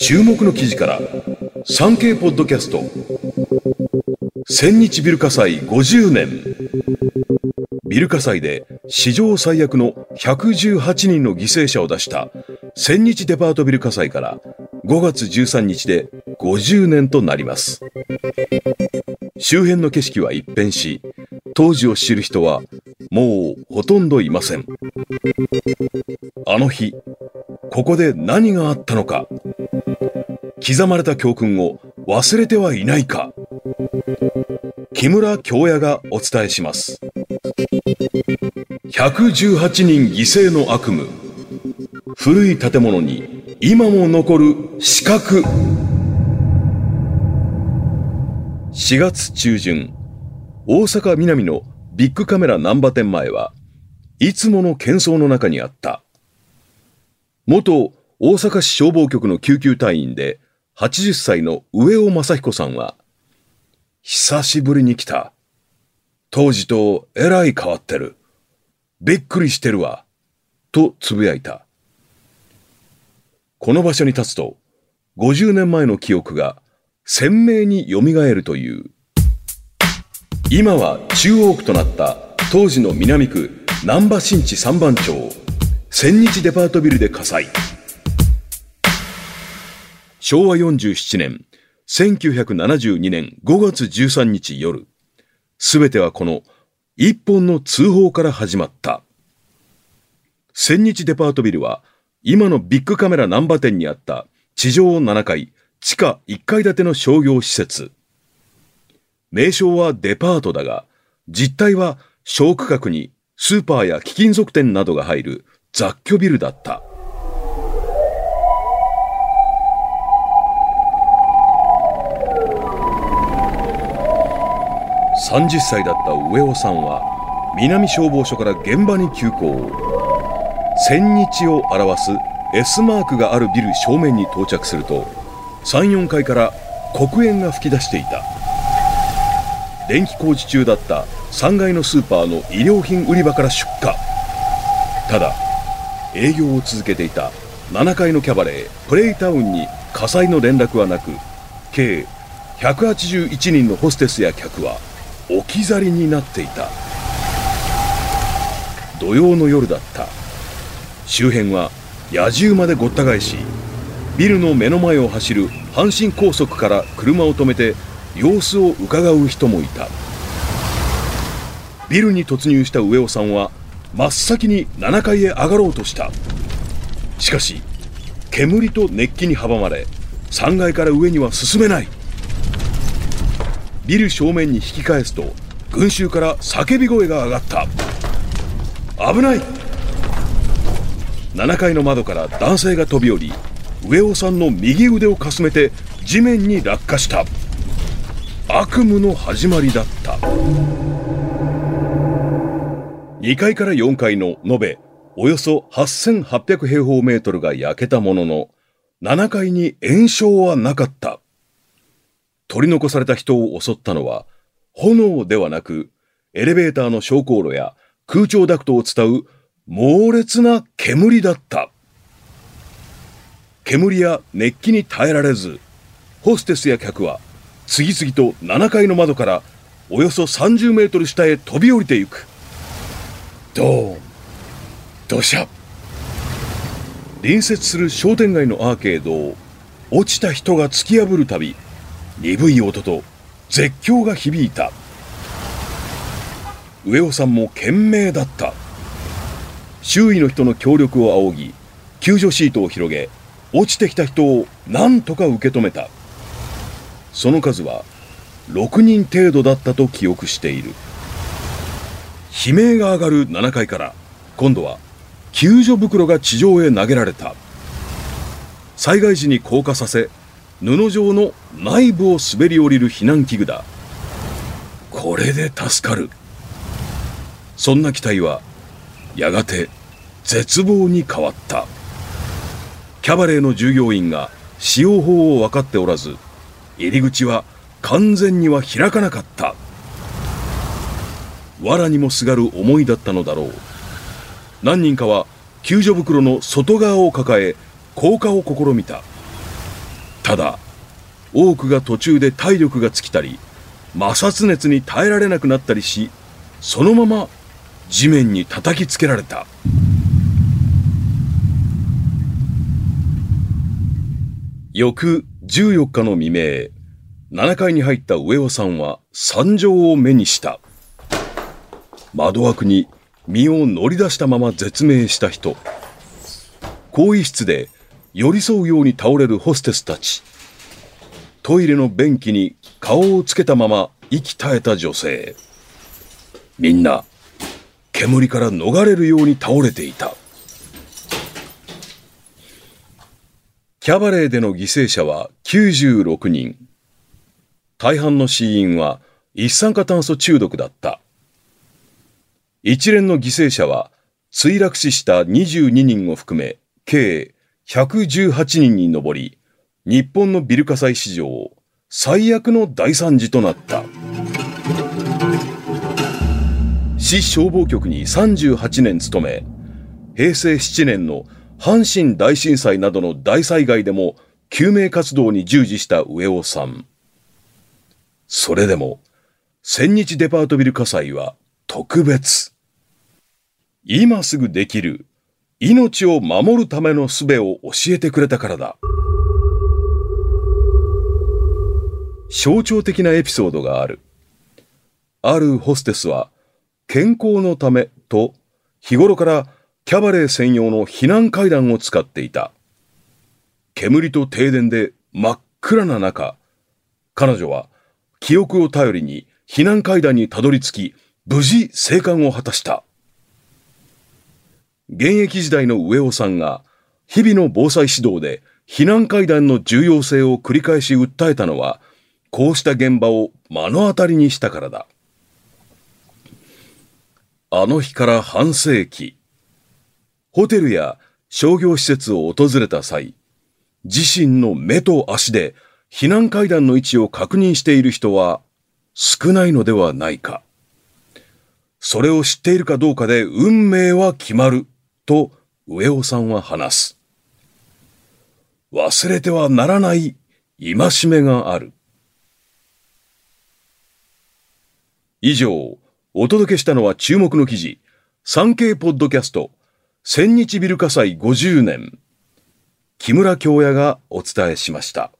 注目の記事から産経ポッドキャスト千日ビル火災50年。ビル火災で史上最悪の118人の犠牲者を出した千日デパートビル火災から5月13日で50年となります。周辺の景色は一変し当時を知る人はもうほとんどいません。あの日ここで何があったのか。刻まれた教訓を忘れてはいないか。木村京也がお伝えします。118人犠牲の悪夢。古い建物に今も残る死角。4月中旬大阪南のビッグカメラ難波店前はいつもの喧騒の中にあった。元大阪市消防局の救急隊員で80歳の上尾正彦さんは、久しぶりに来た。当時とえらい変わってる。びっくりしてるわ。とつぶやいた。この場所に立つと、50年前の記憶が鮮明に蘇るという。今は中央区となった当時の南区南波新地三番町千日デパートビルで火災。昭和47年、1972年5月13日夜、すべてはこの一本の通報から始まった。千日デパートビルは、今のビッグカメラ難波店にあった地上7階、地下1階建ての商業施設。名称はデパートだが、実態は小区画にスーパーや貴金属店などが入る雑居ビルだった。30歳だった上尾さんは南消防署から現場に急行。千日を表す S マークがあるビル正面に到着すると34階から黒煙が噴き出していた。電気工事中だった3階のスーパーの衣料品売り場から出火。ただ営業を続けていた7階のキャバレープレイタウンに火災の連絡はなく計181人のホステスや客は置き去りになっていた。土曜の夜だった。周辺は野獣までごった返しビルの目の前を走る阪神高速から車を止めて様子を伺う人もいた。ビルに突入した上尾さんは真っ先に7階へ上がろうとした。しかし煙と熱気に阻まれ3階から上には進めない。ビル正面に引き返すと群衆から叫び声が上がった。危ない。7階の窓から男性が飛び降り上尾さんの右腕をかすめて地面に落下した。悪夢の始まりだった。2階から4階の延べおよそ8800平方メートルが焼けたものの7階に炎症はなかった。取り残された人を襲ったのは、炎ではなく、エレベーターの昇降路や空調ダクトを伝う猛烈な煙だった。煙や熱気に耐えられず、ホステスや客は次々と7階の窓からおよそ30メートル下へ飛び降りてゆく。ドーン、ドシャ。隣接する商店街のアーケードを落ちた人が突き破るたび、鈍い音と絶叫が響いた。上尾さんも懸命だった。周囲の人の協力を仰ぎ救助シートを広げ落ちてきた人を何とか受け止めた。その数は6人程度だったと記憶している。悲鳴が上がる7階から今度は救助袋が地上へ投げられた。災害時に降下させ布状の内部を滑り降りる避難器具だ。これで助かる。そんな期待はやがて絶望に変わった。キャバレーの従業員が使用法を分かっておらず入り口は完全には開かなかった。藁にもすがる思いだったのだろう。何人かは救助袋の外側を抱え降下を試みた。ただ、多くが途中で体力が尽きたり、摩擦熱に耐えられなくなったりし、そのまま地面に叩きつけられた。翌14日の未明、7階に入った上尾さんは惨状を目にした。窓枠に身を乗り出したまま絶命した人。更衣室で寄り添うように倒れるホステスたち。トイレの便器に顔をつけたまま息絶えた女性。みんな煙から逃れるように倒れていた。キャバレーでの犠牲者は96人。大半の死因は一酸化炭素中毒だった。一連の犠牲者は墜落死した22人を含め計118人に上り、日本のビル火災史上最悪の大惨事となった。市消防局に38年勤め、平成7年の阪神大震災などの大災害でも救命活動に従事した上尾さん。それでも、千日デパートビル火災は特別。今すぐできる命を守るための術を教えてくれたからだ。象徴的なエピソードがある。あるホステスは健康のためと日頃からキャバレー専用の避難階段を使っていた。煙と停電で真っ暗な中、彼女は記憶を頼りに避難階段にたどり着き、無事生還を果たした。現役時代の上尾さんが日々の防災指導で避難階段の重要性を繰り返し訴えたのは、こうした現場を目の当たりにしたからだ。あの日から半世紀。ホテルや商業施設を訪れた際、自身の目と足で避難階段の位置を確認している人は少ないのではないか。それを知っているかどうかで運命は決まると上尾さんは話す。忘れてはならない戒めがある。以上、お届けしたのは注目の記事、産経ポッドキャスト千日ビル火災50年。木村京也がお伝えしました。